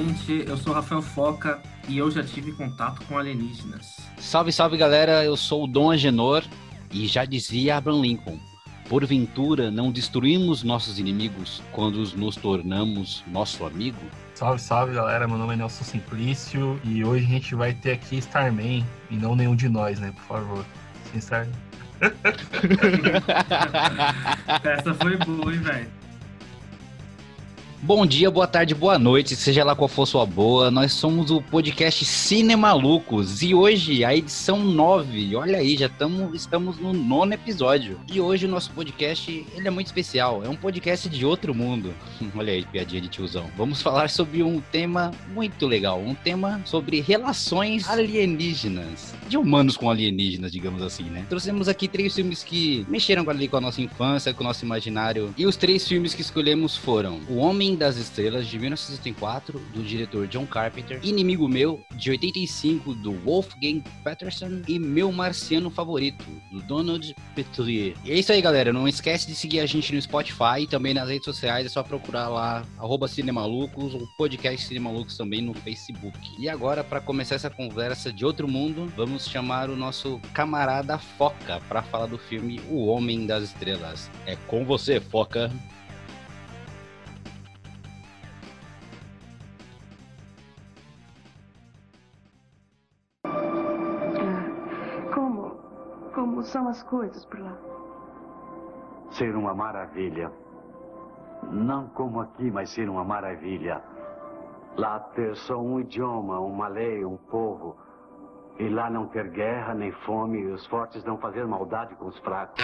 gente. Eu sou Rafael Foca e eu já tive contato com alienígenas. Salve, salve, galera. Eu sou o Dom Agenor e já dizia Abraham Lincoln. Porventura, não destruímos nossos inimigos quando nos tornamos nosso amigo? Salve, salve, galera. Meu nome é Nelson Simplício e hoje a gente vai ter aqui Starman e não nenhum de nós, né? Por favor. Sim, Starman. Essa foi boa, hein, velho? Bom dia, boa tarde, boa noite, seja lá qual for sua boa. Nós somos o podcast Cinemalucos e hoje a edição 9. Olha aí, já tamo, estamos no nono episódio. E hoje o nosso podcast ele é muito especial. É um podcast de outro mundo. Olha aí, piadinha de tiozão. Vamos falar sobre um tema muito legal. Um tema sobre relações alienígenas. De humanos com alienígenas, digamos assim, né? Trouxemos aqui três filmes que mexeram ali com a nossa infância, com o nosso imaginário. E os três filmes que escolhemos foram O Homem das Estrelas, de 1974, do diretor John Carpenter, Inimigo Meu, de 85, do Wolfgang Peterson, e Meu Marciano Favorito, do Donald Petrie. E é isso aí, galera. Não esquece de seguir a gente no Spotify e também nas redes sociais. É só procurar lá, arroba Cinemalucos, o podcast Cinemalucos também no Facebook. E agora, para começar essa conversa de outro mundo, vamos chamar o nosso camarada Foca para falar do filme O Homem das Estrelas. É com você, Foca. São as coisas por lá? Ser uma maravilha. Não como aqui, mas ser uma maravilha. Lá ter só um idioma, uma lei, um povo. E lá não ter guerra nem fome, e os fortes não fazer maldade com os fracos.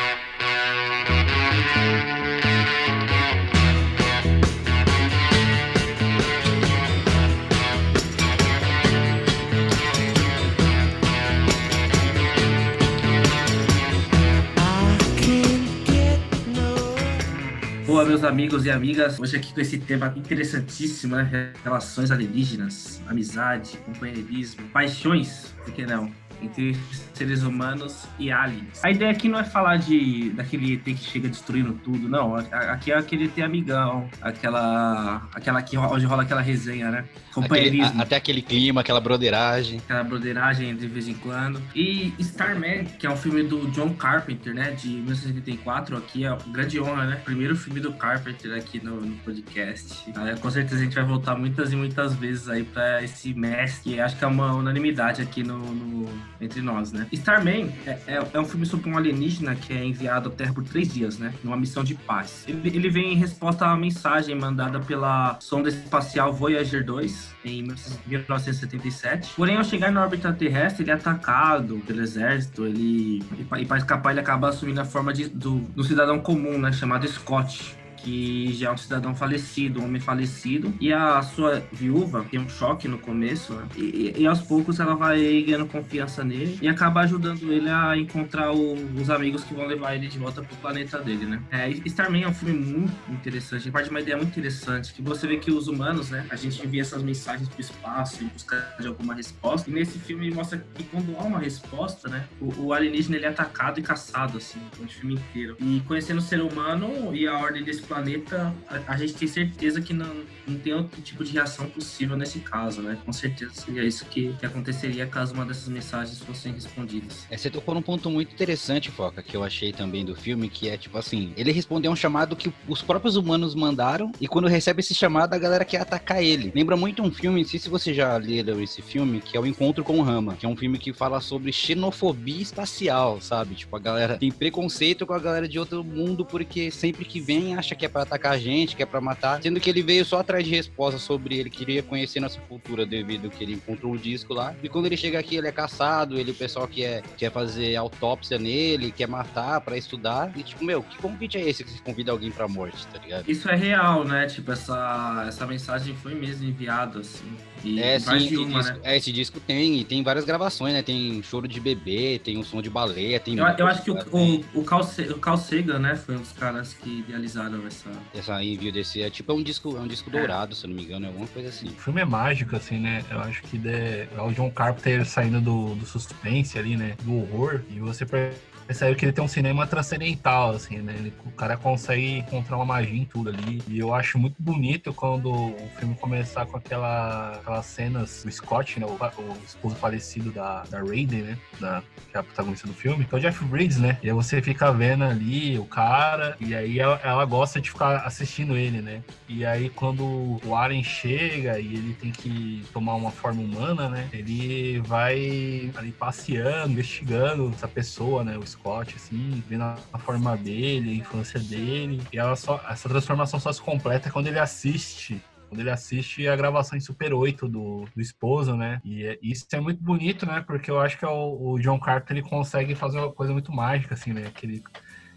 Boa, meus amigos e amigas. Hoje aqui com esse tema interessantíssimo, né? Relações alienígenas, amizade, companheirismo, paixões, por que não? Entre seres humanos e aliens. A ideia aqui não é falar de daquele ET que chega destruindo tudo, não. Aqui é aquele ET amigão, aquela aquela que onde rola aquela resenha, né? Companheirismo. Aquele, até aquele clima, aquela broderagem. Aquela broderagem de vez em quando. E Starman, que é um filme do John Carpenter, né, de 1984, aqui é grande honra, né? Primeiro filme do Carpenter aqui no, no podcast. Com certeza a gente vai voltar muitas e muitas vezes aí para esse mestre, acho que é uma unanimidade aqui no, no entre nós, né? Starman é, é, é, um filme sobre um alienígena que é enviado à Terra por três dias, né? Numa missão de paz. Ele, ele vem em resposta uma mensagem mandada pela sonda espacial Voyager 2 em 1977. Porém, ao chegar na órbita terrestre, ele é atacado pelo exército. Ele e para escapar ele acaba assumindo a forma de, do, do cidadão comum, né? Chamado Scott que já é um cidadão falecido, um homem falecido, e a sua viúva tem um choque no começo, né? e, e, aos poucos ela vai ganhando confiança nele e acaba ajudando ele a encontrar o, os amigos que vão levar ele de volta pro planeta dele, né? É, Starman é um filme muito interessante, parte de uma ideia muito interessante, que você vê que os humanos, né, a gente envia essas mensagens pro espaço em busca de alguma resposta, e nesse filme mostra que quando há uma resposta, né, o, o alienígena ele é atacado e caçado, assim, o filme inteiro. E conhecendo o ser humano e a ordem desse planeta, a, a, gente tem certeza que não, não tem outro tipo de reação possível nesse caso, né? Com certeza seria isso que, que aconteceria caso uma dessas mensagens fossem respondidas. É, você tocou num ponto muito interessante, Foca, que eu achei também do filme, que é tipo assim, ele respondeu um chamado que os próprios humanos mandaram, e quando recebe esse chamado, a galera quer atacar ele. Lembra muito um filme, não sei se você já leram esse filme, que é o Encontro com o Rama, que é um filme que fala sobre xenofobia espacial, sabe? Tipo, a galera tem preconceito com a galera de outro mundo, porque sempre que vem acha que é para atacar a gente, que é para matar, sendo que ele veio só atrás de respostas sobre ele, queria conhecer nossa cultura devido que ele encontrou o disco lá. E quando ele chega aqui, ele é caçado, ele o pessoal quer, quer fazer autópsia nele, quer matar para estudar. E tipo, meu, que convite é esse que você convida alguém pra morte, tá ligado? Isso é real, né? Tipo, essa, essa mensagem foi mesmo enviada, assim. E é, sim, esse, uma, disco, né? é, esse disco tem, e tem várias gravações, né? Tem choro de bebê, tem o som de baleia, tem... Eu, eu acho que o, o, o, Carl, o Carl Sagan, né, foi um dos caras que idealizaram essa... Essa envio desse, é tipo, é um disco, é um disco é. dourado, se eu não me engano, é alguma coisa assim. O filme é mágico, assim, né? Eu acho que de, é o John Carpenter saindo do, do suspense ali, né? Do horror, e você percebe que ele tem um cinema transcendental, assim, né? Ele, o cara consegue encontrar uma magia em tudo ali. E eu acho muito bonito quando o filme começar com aquela, aquelas cenas do Scott, né? O, o esposo falecido da, da Raiden, né? Da, que é a protagonista do filme, que é o Jeff Bridges, né? E aí você fica vendo ali o cara, e aí ela, ela gosta de ficar assistindo ele, né? E aí quando o Aren chega e ele tem que tomar uma forma humana, né? Ele vai ali passeando, investigando essa pessoa, né? O Scott, assim, vendo a forma dele, a infância dele. E ela só, essa transformação só se completa quando ele assiste quando ele assiste a gravação em Super 8 do, do esposo, né? E é, isso é muito bonito, né? Porque eu acho que é o, o John Carter ele consegue fazer uma coisa muito mágica, assim, né? Que ele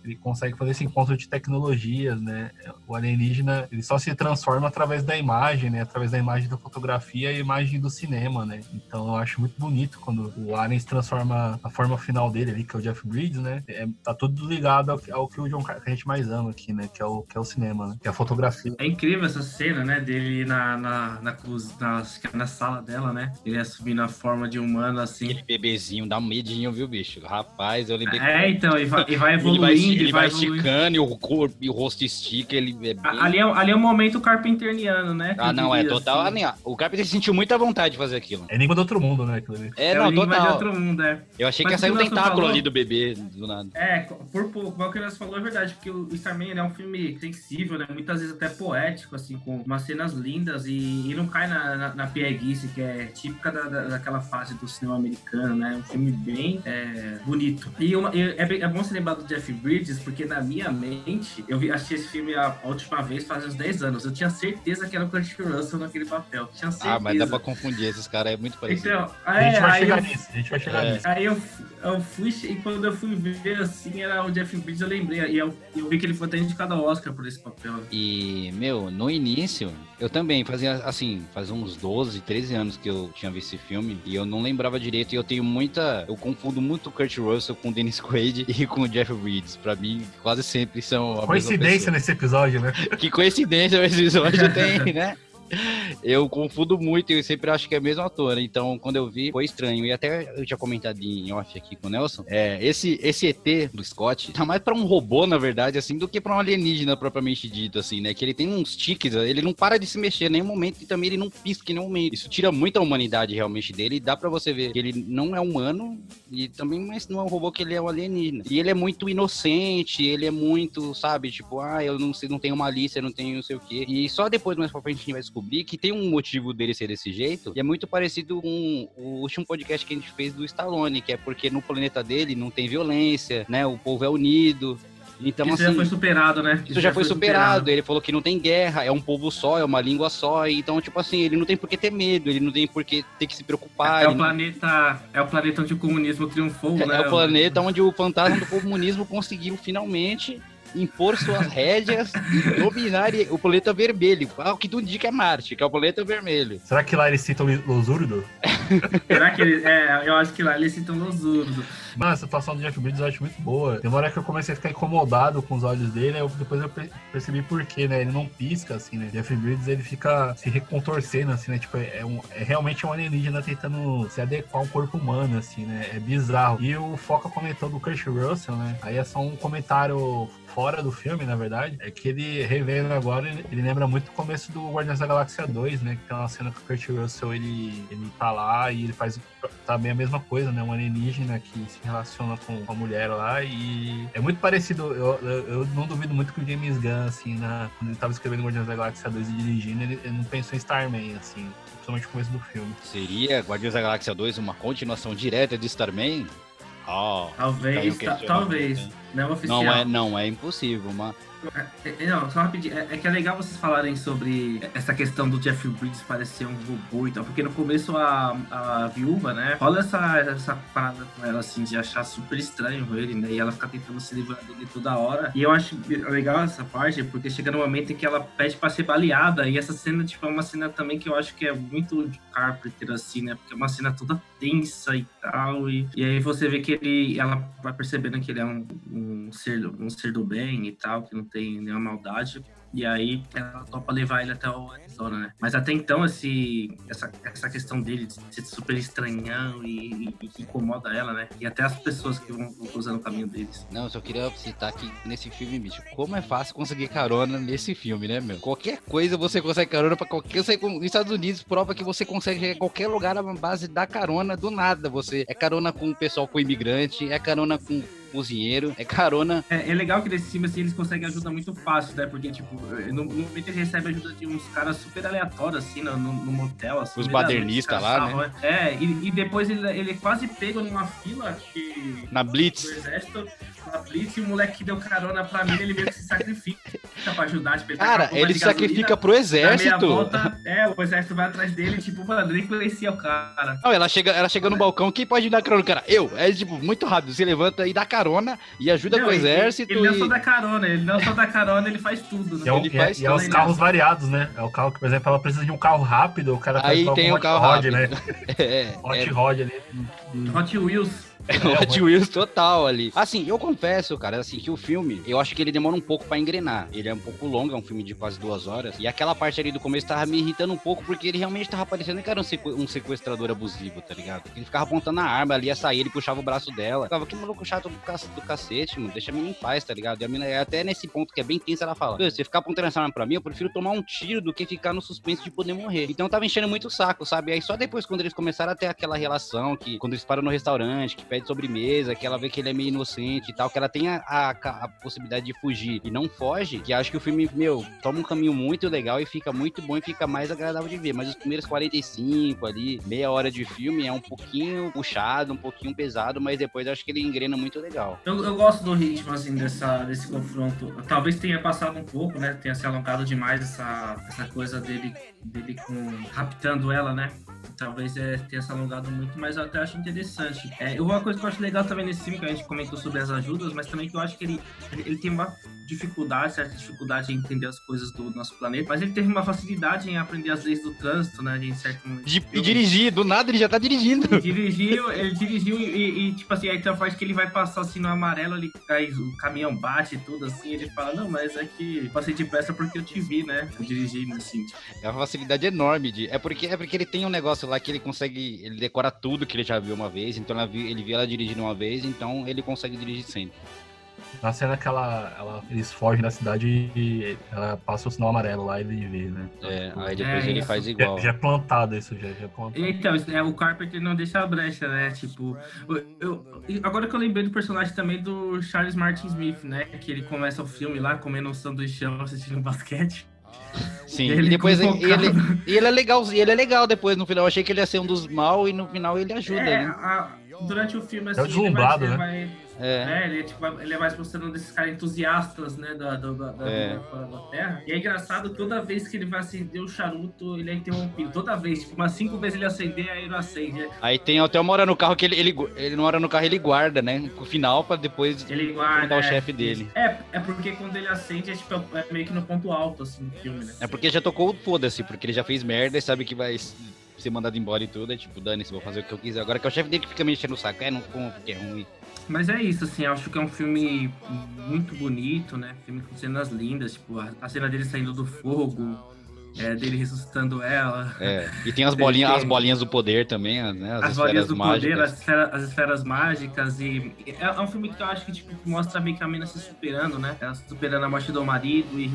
ele consegue fazer esse encontro de tecnologias, né? O alienígena, ele só se transforma através da imagem, né? Através da imagem da fotografia e a imagem do cinema, né? Então eu acho muito bonito quando o Alien se transforma a forma final dele ali, que é o Jeff Bridges, né? É, tá tudo ligado ao, ao, que o John Carter, que a gente mais ama aqui, né? Que é o, que é o cinema, né? Que é a fotografia. É incrível essa cena, né? Dele na, na, na, na, na sala dela, né? Ele assumindo a forma de humano, assim. Aquele bebezinho dá um medinho, viu, bicho? Rapaz, eu lembrei. É, então, e vai, e vai evoluindo ele, ele vai, esticando e o corpo e o rosto estica, ele é bem... ali, é, ali é um momento carpenteriano, né? Ah, não, é total. Assim. O Carpenter sentiu muita vontade de fazer aquilo. É Enigma do Outro Mundo, né? É, é, não, total. de outro mundo, é. Eu achei Mas que ia sair um tentáculo falou... ali do bebê, do nada. É, por pouco. o que nós falou é verdade, porque o Starman é um filme sensível, né? Muitas vezes até poético, assim, com umas cenas lindas e, e não cai na, na, na pieguice, que é típica da, da, daquela fase do cinema americano, né? Um filme bem é, bonito. E, uma, e é, é, bom se lembrar do Jeff Bridges, porque na minha mente, eu vi, assisti esse filme a, a, última vez faz uns 10 anos. Eu tinha certeza que era o Kurt Russell naquele papel. Tinha certeza. Ah, mas dá pra confundir, esses caras é muito parecido. Então, a gente vai chegar eu, nisso, a gente vai chegar é. nisso. Aí eu, eu fui, e quando eu fui ver assim, era o Jeff Bridges, eu lembrei. E eu, eu vi que ele foi até indicado ao Oscar por esse papel. E, meu, no início, eu também fazia assim, fazia uns 12, 13 anos que eu tinha visto esse filme e eu não lembrava direito. E eu tenho muita. Eu confundo muito o Kurt Russell com o Dennis Quaid e com o Jeff Bridges. Pra mim, quase sempre são. Coincidência nesse episódio, né? Que coincidência esse episódio tem, né? Eu confundo muito, eu sempre acho que é a mesma ator. Então, quando eu vi, foi estranho. E até eu tinha comentado em off aqui com o Nelson. É, esse, esse ET do Scott tá mais pra um robô, na verdade, assim, do que pra um alienígena propriamente dito, assim, né? Que ele tem uns tiques, ele não para de se mexer em nenhum momento e também ele não pisca em nenhum momento. Isso tira muita humanidade realmente dele e dá pra você ver que ele não é humano e também mas não é um robô que ele é um alienígena. E ele é muito inocente, ele é muito, sabe, tipo, ah, eu não não tenho malícia, eu não tenho não sei o quê. E só depois mais pra frente a gente vai descobrir descobrir que tem um motivo dele ser desse jeito, e é muito parecido com o último podcast que a gente fez do Stallone, que é porque no planeta dele não tem violência, né? O povo é unido. Então, isso assim, já foi superado, né? Isso, isso já, já, foi, superado. superado. Ele falou que não tem guerra, é um povo só, é uma língua só. Então, tipo assim, ele não tem por que ter medo, ele não tem por que ter que se preocupar. É, o planeta, é o planeta onde o comunismo triunfou, é, né? É o planeta onde o fantasma do comunismo conseguiu finalmente impor suas rédeas e dominar o planeta vermelho. Ah, o que tu indica é Marte, que é o planeta vermelho. Será que lá eles citam Losurdo? Será que eles. É, eu acho que lá eles citam Losurdo. Mano, essa atuação do Jeff Bridges eu acho muito boa. Tem uma hora que eu comecei a ficar incomodado com os olhos dele, eu, depois eu percebi por quê, né? Ele não pisca, assim, né? Jeff Bridges, ele fica se recontorcendo, assim, né? Tipo, é, um, é realmente um alienígena tentando se adequar ao corpo humano, assim, né? É bizarro. E o Foca comentou do Kurt Russell, né? Aí é só um comentário fora do filme, na verdade, é que ele, revendo agora, ele, ele, lembra muito o começo do Guardiões da Galáxia 2, né? Que tem uma cena que o Kurt Russell, ele, ele tá lá e ele faz também a mesma coisa, né? Um alienígena que se relaciona com a mulher lá e é muito parecido. Eu, eu, eu não duvido muito que o James Gunn, assim, na, quando ele tava escrevendo Guardiões da Galáxia 2 e dirigindo, ele, ele não pensou em Starman, assim, principalmente no começo do filme. Seria Guardiões da Galáxia 2 uma continuação direta de Starman? Oh, talvez, talvez. Não é oficial. Não é, não é impossível, mas não, só rapidinho. É, é, que é legal vocês falarem sobre essa questão do Jeff Bridges parecer um robô e tal, porque no começo a, a viúva, né, rola essa, essa parada com ela, assim, de achar super estranho ele, né, e ela fica tentando se livrar dele toda hora. E eu acho legal essa parte, porque chega no momento em que ela pede pra ser baleada, e essa cena, tipo, é uma cena também que eu acho que é muito de Carpenter, assim, né, porque é uma cena toda tensa e tal, e, e aí você vê que ele, ela vai percebendo que ele é um um, ser, um ser do bem e tal, que não tem nenhuma maldade. E aí ela topa levar ele até o Arizona, né? Mas até então, esse, essa, essa questão dele de ser super estranhão e, e, e incomoda ela, né? E até as pessoas que vão, vão cruzando o caminho deles. Não, eu só queria citar que nesse filme, bicho, como é fácil conseguir carona nesse filme, né, meu? Qualquer coisa você consegue carona pra qualquer. Você, nos Estados Unidos prova que você consegue chegar em qualquer lugar na base da carona do nada. Você é carona com o pessoal com imigrante, é carona com cozinheiro, é carona. É, é legal que nesse filme, assim, eles conseguem ajuda muito fácil, né? Porque, tipo, no, no momento ele recebe ajuda de uns caras super aleatórios, assim, no, no, no motel, assim. Os badernistas lá, né? É, e, e depois ele, ele quase pega numa fila que... Na Blitz. Do exército, na Blitz, e o moleque deu carona pra mim, ele meio que se sacrifica pra ajudar. Tipo, ele Cara, ele se sacrifica pro exército. Volta, é, o exército vai atrás dele, tipo, mano, nem conhecia o cara. Não, ela chega, ela chega no balcão, quem pode dar carona? Cara, eu. É, tipo, muito rápido, se levanta e dá carona e ajuda não, com o exército. Ele, ele e... não só dá carona, ele não só dá carona, ele faz tudo. Né? E, é, ele e, faz e é os carros variados, né? É o carro que, por exemplo, ela precisa de um carro rápido, o cara Aí tem o carro Rod, rápido. né? É, Hot é... Rod ali. Hot Wheels. Hot Wheels total ali. Assim, eu confesso, cara, assim, que o filme, eu acho que ele demora um pouco pra engrenar. Ele é um pouco longo, é um filme de quase duas horas. E aquela parte ali do começo tava me irritando um pouco, porque ele realmente tava parecendo que era um, sequ um sequestrador abusivo, tá ligado? Ele ficava apontando a arma, ali ia sair, ele puxava o braço dela. Ficava, que maluco chato do, cac do cacete, mano. Deixa a menina em paz, tá ligado? E a menina, até nesse ponto que é bem tenso, ela fala: você ficar apontando essa arma pra mim, eu prefiro tomar um tiro do que ficar no suspense de poder morrer. Então tava enchendo muito o saco, sabe? Aí só depois, quando eles começaram a ter aquela relação, que quando eles param no restaurante, que pede sobremesa, que ela vê que ele é meio inocente e tal, que ela tem a, a, a, possibilidade de fugir e não foge, que acho que o filme, meu, toma um caminho muito legal e fica muito bom e fica mais agradável de ver. Mas os primeiros 45 ali, meia hora de filme é um pouquinho puxado, um pouquinho pesado, mas depois acho que ele engrena muito legal. Eu, eu gosto do ritmo, assim, dessa, desse confronto. Talvez tenha passado um pouco, né? Tenha se alongado demais essa, essa coisa dele, dele com raptando ela, né? Talvez é, tenha se alongado muito, mas eu até acho interessante. É, uma coisa que eu acho legal também nesse filme, que a gente comentou sobre as ajudas, mas também que eu acho que ele, ele tem uma dificuldade, certa dificuldade em entender as coisas do nosso planeta, mas ele teve uma facilidade em aprender as leis do trânsito, né? Em certo. De, e dirigir, do nada ele já tá dirigindo. Ele dirigiu, ele dirigiu e, e, tipo assim, aí tem a parte que ele vai passar assim no amarelo, ele, aí o caminhão bate e tudo assim, ele fala, não, mas é que passei depressa porque eu te vi, né? Dirigindo assim. É uma facilidade enorme de. É porque, é porque ele tem um negócio lá que ele consegue. Ele decora tudo que ele já viu uma vez, então ele viu ela dirigindo uma vez, então ele consegue dirigir sempre. Na cena que ela, ela, eles fogem da cidade e ela passa o sinal amarelo lá e ele vê, né? É, aí depois é, ele faz igual. Já, já, é plantado isso, já, já é plantado. Então, é, o Carpenter não deixa a brecha, né? Tipo, eu, eu, agora que eu lembrei do personagem também do Charles Martin Smith, né? Que ele começa o filme lá comendo um sanduichão assistindo basquete. Sim, ele e depois ele, ele, ele, é legal, ele é legal depois no final. Eu achei que ele ia ser um dos mal e no final ele ajuda, é, né? A, durante o filme, assim, é deslumbrado, né? Vai, é. Né? Ele, é, tipo, ele é mais mostrando desses caras entusiastas, né, da, da, da, é. fora da Terra. E é engraçado, toda vez que ele vai acender o charuto, ele é interrompido. Toda vez, tipo, umas cinco vezes ele acender, aí ele não acende. Aí tem até uma hora no carro que ele, ele, ele não hora no carro, ele guarda, né, no final pra depois ele guarda, o chefe dele. É, é porque quando ele acende, é, tipo, é meio que no ponto alto, assim, do filme, né? É porque já tocou o foda-se, porque ele já fez merda e sabe que vai ser mandado embora e tudo, é tipo, dane-se, vou fazer o que eu quiser. Agora que é o chefe dele que fica me enchendo o saco, é, não como, porque é ruim. Mas é isso, assim, acho que é um filme muito bonito, né? Filme com cenas lindas, tipo, a, a cena dele saindo do fogo, é, dele ressuscitando ela. É, e tem as bolinhas, tem... as bolinhas do poder também, né? As, as bolinhas do mágicas. poder, as esferas, as esferas mágicas. E é, é, um filme que eu acho que tipo, mostra bem que a mina se superando, né? Ela superando a morte do marido e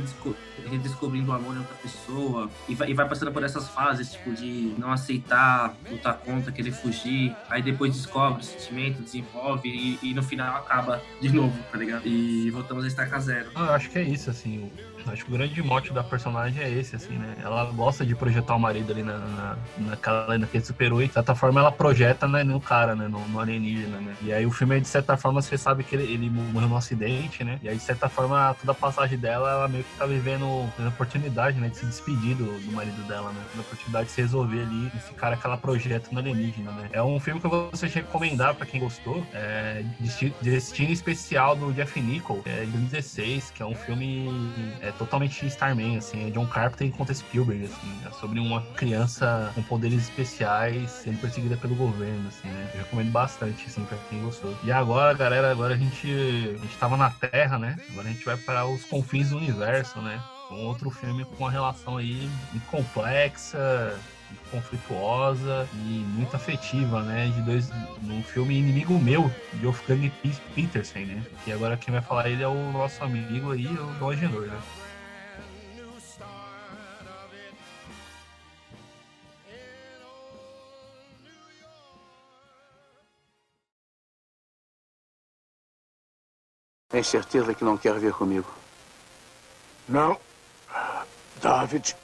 redescobrindo o amor em outra pessoa. E vai, e vai passando por essas fases, tipo, de não aceitar, lutar contra, querer fugir. Aí depois descobre o sentimento, desenvolve e, e no final acaba de novo, tá ligado? E voltamos a estar zero. Ah, eu acho que é isso, assim. Acho que o grande mote da personagem é esse, assim, né? Ela gosta de projetar o marido ali na, na, naquela, naquele super-8. De certa forma, ela projeta né, no cara, né? No, no, alienígena, né? E aí o filme, de certa forma, você sabe que ele, ele morreu num acidente, né? E aí, de certa forma, toda a passagem dela, ela meio que tá vivendo a oportunidade, né? De se despedir do, do marido dela, né? A oportunidade de se resolver ali esse cara que ela projeta no alienígena, né? É um filme que eu vou recomendar pra quem gostou. É Destino Especial do Jeff Nichol, é de 2016, que é um filme... É totalmente Starman, assim, é John Carpenter contra Spielberg, assim, é sobre uma criança com poderes especiais sendo perseguida pelo governo, assim, né? Eu recomendo bastante, assim, pra quem gostou. E agora, galera, agora a gente, a gente tava na Terra, né? Agora a gente vai para os confins do universo, né? Um outro filme com uma relação aí complexa, conflituosa e muito afetiva, né? De dois, num filme inimigo meu, de Wolfgang Petersen, né? E agora quem vai falar ele é o nosso amigo aí, o Dom Agenor, né? Tem certeza que não quer vir comigo? Não. David,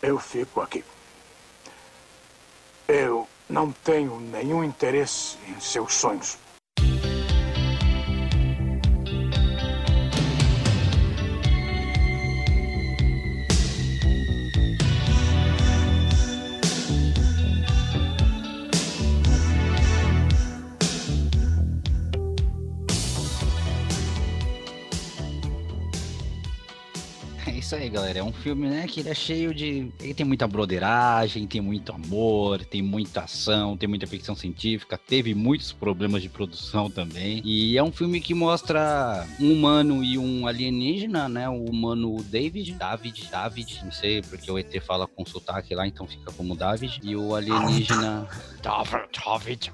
eu fico aqui. Eu não tenho nenhum interesse em seus sonhos. Isso aí, galera. É um filme, né, que ele é cheio de. Ele tem muita broderagem, tem muito amor, tem muita ação, tem muita ficção científica, teve muitos problemas de produção também. E é um filme que mostra um humano e um alienígena, né? O humano David, David, David, não sei, porque o ET fala com sotaque lá, então fica como David. E o alienígena. David.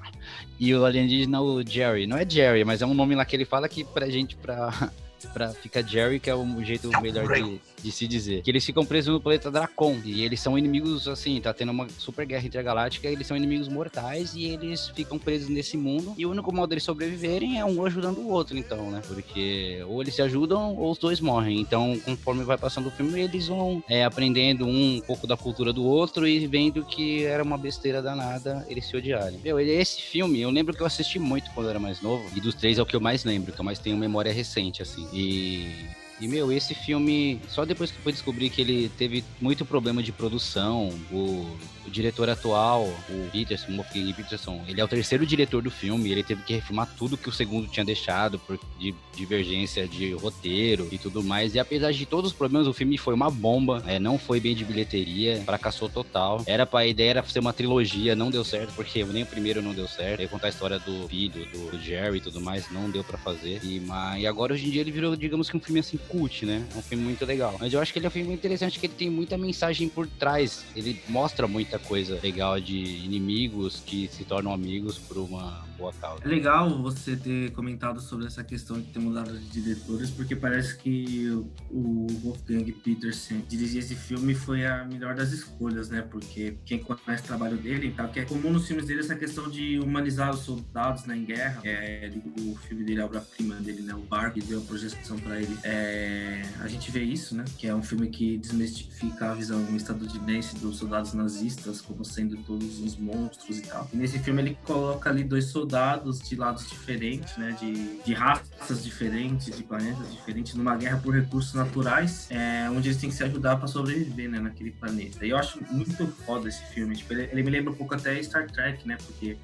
E o alienígena, o Jerry. Não é Jerry, mas é um nome lá que ele fala que pra gente, pra pra ficar Jerry, que é o jeito melhor de, de se dizer. Que eles ficam presos no planeta Dracon. E eles são inimigos, assim, tá tendo uma super guerra intergaláctica, eles são inimigos mortais e eles ficam presos nesse mundo. E o único modo deles sobreviverem é um ajudando o outro, então, né? Porque ou eles se ajudam ou os dois morrem. Então, conforme vai passando o filme, eles vão é, aprendendo um, pouco da cultura do outro e vendo que era uma besteira danada eles se odiarem. Meu, esse filme, eu lembro que eu assisti muito quando eu era mais novo. E dos três é o que eu mais lembro, que eu mais tenho memória recente, assim. E e, meu, esse filme, só depois que fui descobrir que ele teve muito problema de produção, o, o diretor atual, o Peterson, o Peterson, ele é o terceiro diretor do filme, ele teve que refilmar tudo que o segundo tinha deixado por de divergência de roteiro e tudo mais. E apesar de todos os problemas, o filme foi uma bomba, é, não foi bem de bilheteria, fracassou total. Era pra a ideia era ser uma trilogia, não deu certo, porque nem o primeiro não deu certo. Ia contar a história do filho, do, do Jerry e tudo mais, não deu para fazer. E, mas, e agora hoje em dia ele virou, digamos que um filme assim cult, né? É um filme muito legal. Mas eu acho que ele é um filme interessante, que ele tem muita mensagem por trás. Ele mostra muita coisa legal de inimigos que se tornam amigos por uma boa. É legal você ter comentado sobre essa questão de ter mudado de diretores, porque parece que o Wolfgang Petersen dirigir esse filme foi a melhor das escolhas, né? Porque quem conhece o trabalho dele tal, que é comum nos filmes dele essa questão de humanizar os soldados né, em guerra. É, o filme dele, a obra-prima dele, né? O que deu a projeção para ele. É, a gente vê isso, né? Que é um filme que desmistifica a visão estadunidense dos soldados nazistas como sendo todos uns monstros e tal. E nesse filme ele coloca ali dois soldados de lados diferentes, né? De, de raças diferentes, de planetas diferentes, numa guerra por recursos naturais, é, onde eles têm que se ajudar para sobreviver, né? Naquele planeta. E eu acho muito foda esse filme. Tipo, ele, ele me lembra um pouco até Star Trek, né? Porque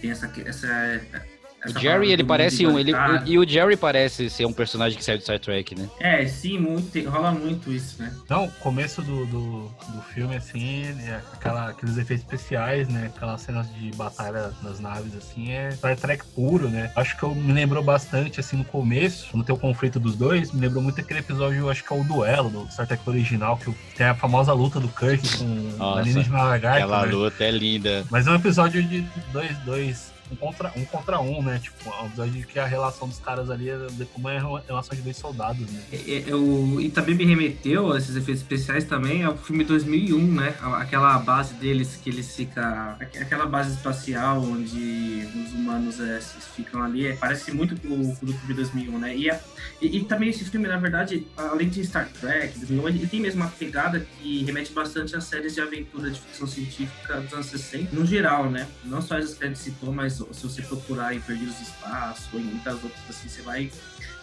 tem essa, essa o Jerry, ele parece um. Ele, e o Jerry parece ser um personagem que saiu de Star Trek, né? É, sim, muito, rola muito isso, né? Não, o começo do, do, do filme, assim, é aquela, aqueles efeitos especiais, né? Aquelas cenas de batalha nas naves, assim, é Star Trek puro, né? Acho que eu me lembrou bastante, assim, no começo, no teu conflito dos dois, me lembrou muito aquele episódio, acho que é o duelo do Star Trek original, que tem a famosa luta do Kirk com Nossa, alienígena lagarto. Aquela né? luta é linda. Mas é um episódio de dois, dois um contra um, contra um né? Tipo, apesar de que a relação dos caras ali é como é a relação de dois soldados, né? Eu, e também me remeteu a esses efeitos especiais também ao filme 2001, né? Aquela base deles que eles ficam... Aquela base espacial onde os humanos é, ficam ali, é, parece muito o do filme 2001, né? E, e, e, também esse filme, na verdade, além de Star Trek, 2001, ele tem mesmo uma pegada que remete bastante às séries de aventura de ficção científica dos anos 60, no geral, né? Não só essas que a gente citou, mas se você procurar em Perdidos do Espaço ou em muitas outras, assim, você vai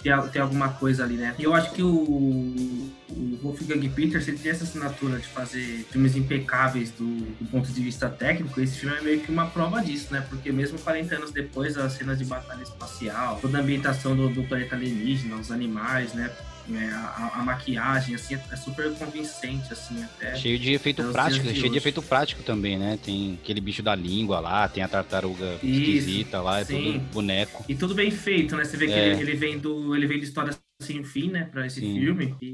ter, ter alguma coisa ali, né? E eu acho que o, o Wolfgang Peters, ele tem essa assinatura de fazer filmes impecáveis do, do, ponto de vista técnico, esse filme é meio que uma prova disso, né? Porque mesmo 40 anos depois, as cenas de batalha espacial, toda a ambientação do, do planeta alienígena, os animais, né? Né, a, a maquiagem, assim, é, é super convincente, assim, até. Cheio de efeito prático, de cheio de efeito prático também, né? Tem aquele bicho da língua lá, tem a tartaruga Isso, esquisita lá, é sim. tudo boneco. E tudo bem feito, né? Você vê que É. ele, ele vem do. Ele vem de história sem fim, né? Pra esse Sim. filme. E,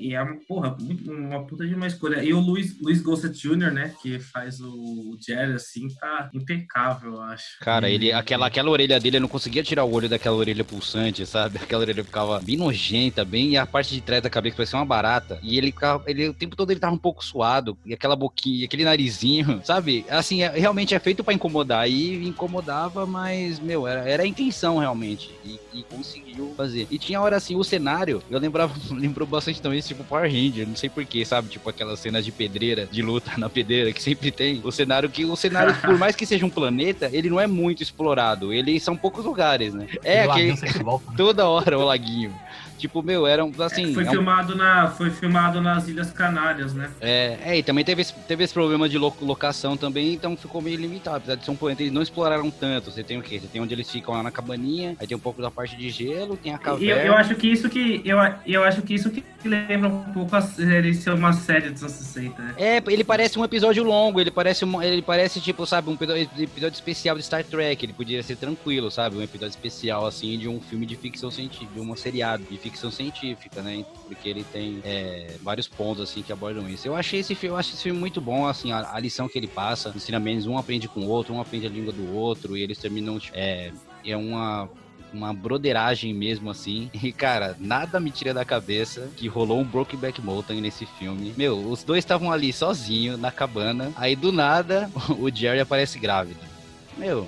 e- e é uma, porra, uma puta de uma escolha. E o Luiz, Luiz Gossett Jr., né? Que faz o, Jerry, assim, tá impecável, eu acho. Cara, ele, aquela, aquela orelha dele, eu não conseguia tirar o olho daquela orelha pulsante, sabe? Aquela orelha ficava bem nojenta, bem, e a parte de trás da cabeça parecia uma barata. E ele ele, o tempo todo ele tava um pouco suado, e aquela boquinha, aquele narizinho, sabe? Assim, é- realmente é feito pra incomodar, e incomodava, mas, meu, era, era a intenção realmente, e, e conseguiu fazer. E tinha hora assim, o cenário, eu lembrava, lembrou bastante também, tipo, Power Ranger, não sei porquê, sabe? Tipo, aquelas cenas de pedreira, de luta na pedreira, que sempre tem. O cenário que, o cenário, por mais que seja um planeta, ele não é muito explorado, ele são poucos lugares, né? É Aquele volta, né? toda hora o laguinho. Tipo, meu, era um, assim... foi, é um- filmado na, foi filmado nas Ilhas Canárias, né? é, é, e também teve, esse- teve esse problema de lo- locação também, então ficou meio limitado. Apesar de ser um planeta, eles não exploraram tanto. Você tem o quê? Você tem onde eles ficam lá na cabaninha, aí tem um pouco da parte de gelo, tem a E caverna. eu, eu acho que isso que. Eu, eu acho que isso que lembra um pouco a série ser uma série dos anos 60, né? É, ele parece um episódio longo, ele parece, um, ele parece tipo, sabe, um episódio especial de Star Trek. Ele podia ser tranquilo, sabe? Um episódio especial, assim, de um filme de ficção científica, de uma seriado de ficção científica, né? Porque ele tem é, vários pontos, assim, que abordam isso. Eu achei esse filme, eu achei esse filme muito bom, assim, a, a lição que ele passa, ensinamentos, um aprende com o outro, um aprende a língua do outro, e eles terminam, é, é uma uma broderagem mesmo assim. E cara, nada me tira da cabeça que rolou um Brokeback Mountain nesse filme. Meu, os dois estavam ali sozinhos na cabana. Aí do nada, o Jerry aparece grávido. Meu,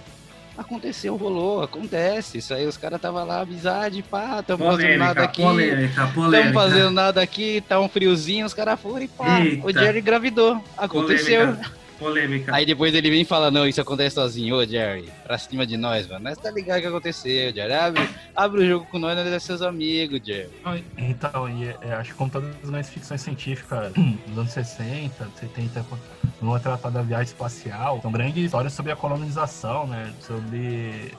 aconteceu, rolou, acontece. Isso aí os caras estavam lá, amizade, pá, tamo fazendo nada Polêmica, aqui. polêmica, Tamo polêmica. fazendo nada aqui, tá um friozinho, os caras foram e pá, Eita. o Jerry engravidou. Aconteceu. Polêmica. Polêmica. Aí depois ele vem e fala, não, isso acontece sozinho, ô Jerry, pra cima de nós, mano. Nós tá ligado o que aconteceu, Jerry. Abre, abre o jogo com nós, nós é seus amigos, Jerry. Então, e, é, acho que como todas as grandes ficções científicas dos anos 60, 70, não é tratada da viagem espacial, são grandes histórias sobre a colonização, né? Sobre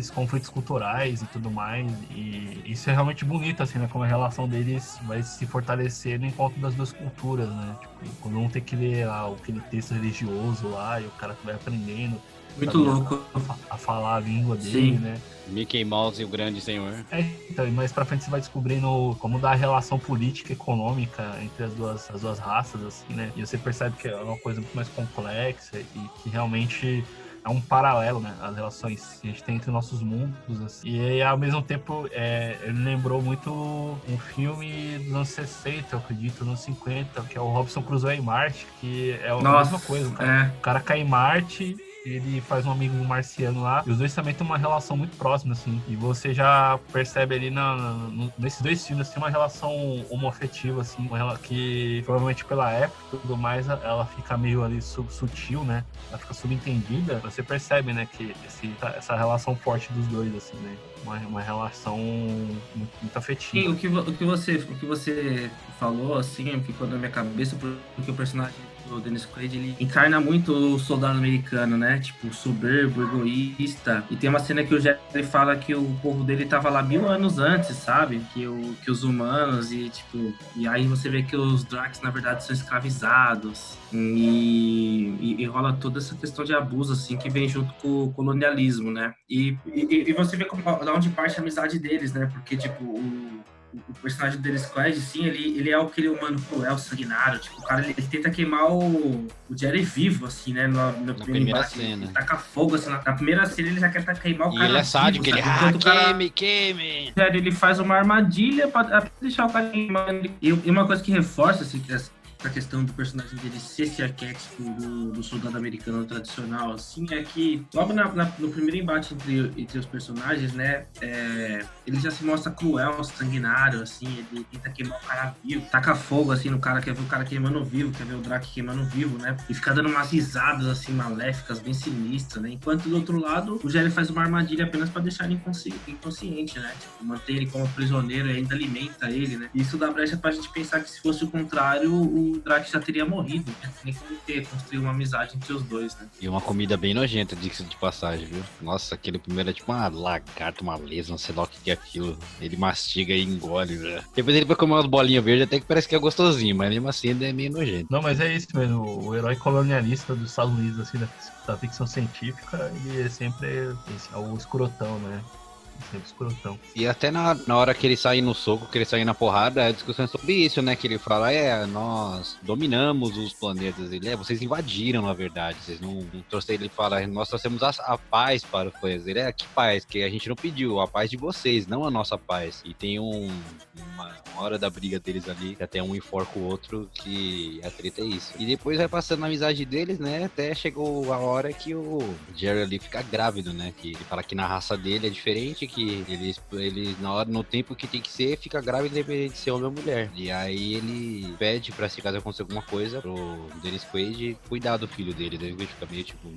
esses conflitos culturais e tudo mais. E isso é realmente bonito, assim, né? Como a relação deles vai se fortalecer no encontro das duas culturas, né? Tipo, quando um tem que ler lá, aquele texto religioso lá e o cara vai aprendendo Muito louco. a, a falar a língua dele, Sim. né? Mickey Mouse e o grande senhor. É, então, e mais pra frente você vai descobrindo como dá a relação política e econômica entre as duas, as duas raças, assim, né? E você percebe que é uma coisa muito mais complexa e que realmente é um paralelo, né? As relações que a gente tem entre nossos mundos, assim. E ao mesmo tempo, é, ele lembrou muito um filme dos anos 60, eu acredito, dos anos 50, que é o Robson Crusoe em Marte, que é a Nossa, mesma coisa, cara. é. O cara cai em Marte, ele faz um amigo marciano lá, e os dois também têm uma relação muito próxima, assim. E você já percebe ali na, no- nesses dois filmes tem uma relação homoafetiva, assim, que provavelmente pela época e tudo mais, ela fica meio ali sub- sutil, né? Ela fica subentendida. Você percebe, né, que esse- essa relação forte dos dois, assim, né? Uma, uma relação muito, muito Sim, afetiva. o que, o, que você, o que você falou, assim, ficou na minha cabeça, porque o personagem do Dennis Quaid, ele encarna muito o soldado americano, né? Tipo, soberbo, egoísta. E tem uma cena que o Jerry fala que o povo dele tava lá mil anos antes, sabe? Que, o, que os humanos e, tipo... E aí você vê que os Drax, na verdade, são escravizados. E, e, e rola toda essa questão de abuso, assim, que vem junto com o colonialismo, né? E, e, e você vê como, da onde parte a amizade deles, né? Porque, tipo, o, o personagem do Dennis Quaid, sim, ele, ele é aquele humano cruel, sanguinário. Tipo, o cara, ele, ele tenta queimar o, o Jerry vivo, assim, né? No, no primeiro primeira embate. cena. Ele taca fogo, assim, na, na primeira cena ele já quer queimar o E cara ele é sádico, vivo, ele, ah, o cara- queime, queime. Jerry, ele faz uma armadilha pra, pra deixar o cara queimando. E, e uma coisa que reforça assim, que essa essa questão do personagem dele ser esse arquétipo do, do soldado americano tradicional, assim, é que logo na- na- no primeiro embate entre, entre os personagens, né, é, ele já se mostra cruel, sanguinário, assim, ele tenta queimar o cara vivo, taca fogo, assim, no cara, quer ver o cara queimando vivo, quer ver o Drake queimando vivo, né, e fica dando umas risadas, assim, maléficas, bem sinistras, né, enquanto do outro lado, o Jerry faz uma armadilha apenas pra deixar ele inconsci- inconsciente, né, tipo, manter ele como prisioneiro e ainda alimenta ele, né, e isso dá brecha pra gente pensar que se fosse o contrário, o o Drax já teria morrido. Né? Nem como ter construído uma amizade entre os dois, né? E uma comida bem nojenta, diga de passagem, viu? Nossa, aquele primeiro é tipo uma lagarta, uma lesa, não sei lá o que é aquilo. Ele mastiga e engole, né? Depois ele vai comer umas bolinhas verdes, até que parece que é gostosinho, mas mesmo assim ele é meio nojento. Não, mas é isso mesmo. O herói colonialista dos Estados Unidos, assim, da, da ficção científica, ele é sempre esse, é o escrotão, né? Sempre escrotão. E até na, na hora que ele sai no soco, que ele sai na porrada, a discussão é sobre isso, né? Que ele fala, é, nós dominamos os planetas. Ele, é, vocês invadiram, na verdade. Vocês não, não trouxeram. Ele fala, nós trouxemos a, a paz para os planetas. Ele, é, que paz? Que a gente não pediu, a paz de vocês, não a nossa paz. E tem um, uma, uma hora da briga deles ali, até um enforca o outro, que a treta é isso. E depois vai passando a amizade deles, né? Até chegou a hora que o Jerry ali fica grávido, né? Que ele fala que na raça dele é diferente, que ele, ele na hora, no tempo que tem que ser, fica grávido independente de ser homem ou mulher. E aí ele pede pra se caso acontecer alguma coisa pro Dennis Quaid cuidar do filho dele. Daí ele fica meio tipo,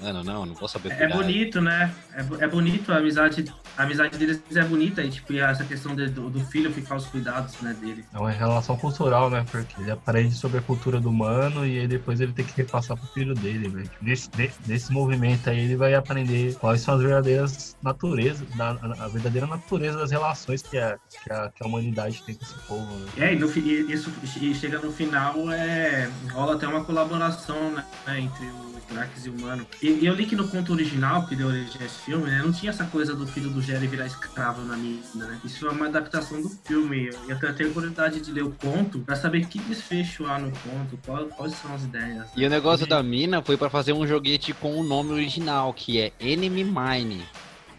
mano, não, não posso saber É cuidar. bonito, né? É, é bonito a amizade. A amizade deles é bonita e, tipo, e essa questão de- do, do filho ficar aos cuidados, né, dele. É uma relação cultural, né? Porque ele aprende sobre a cultura do humano e aí depois ele tem que repassar pro filho dele, né? Nesse, ne- nesse movimento aí ele vai aprender quais são as verdadeiras naturezas, da, a, a verdadeira natureza das relações que a, que a, que a humanidade tem com esse povo, né? É, e, no, e isso e chega no final, é, rola até uma colaboração né, entre o Drax e o Humano. E, eu li que no conto original, que deu origem a esse filme, né, não tinha essa coisa do filho do Jerry virar escravo na mina, né? Isso é uma adaptação do filme. E eu tenho- tenho curiosidade de ler o conto pra saber que desfecho há no conto, qual- quais são as ideias. E o negócio da mina foi pra fazer um joguete com o nome original, que é Enemy Mine.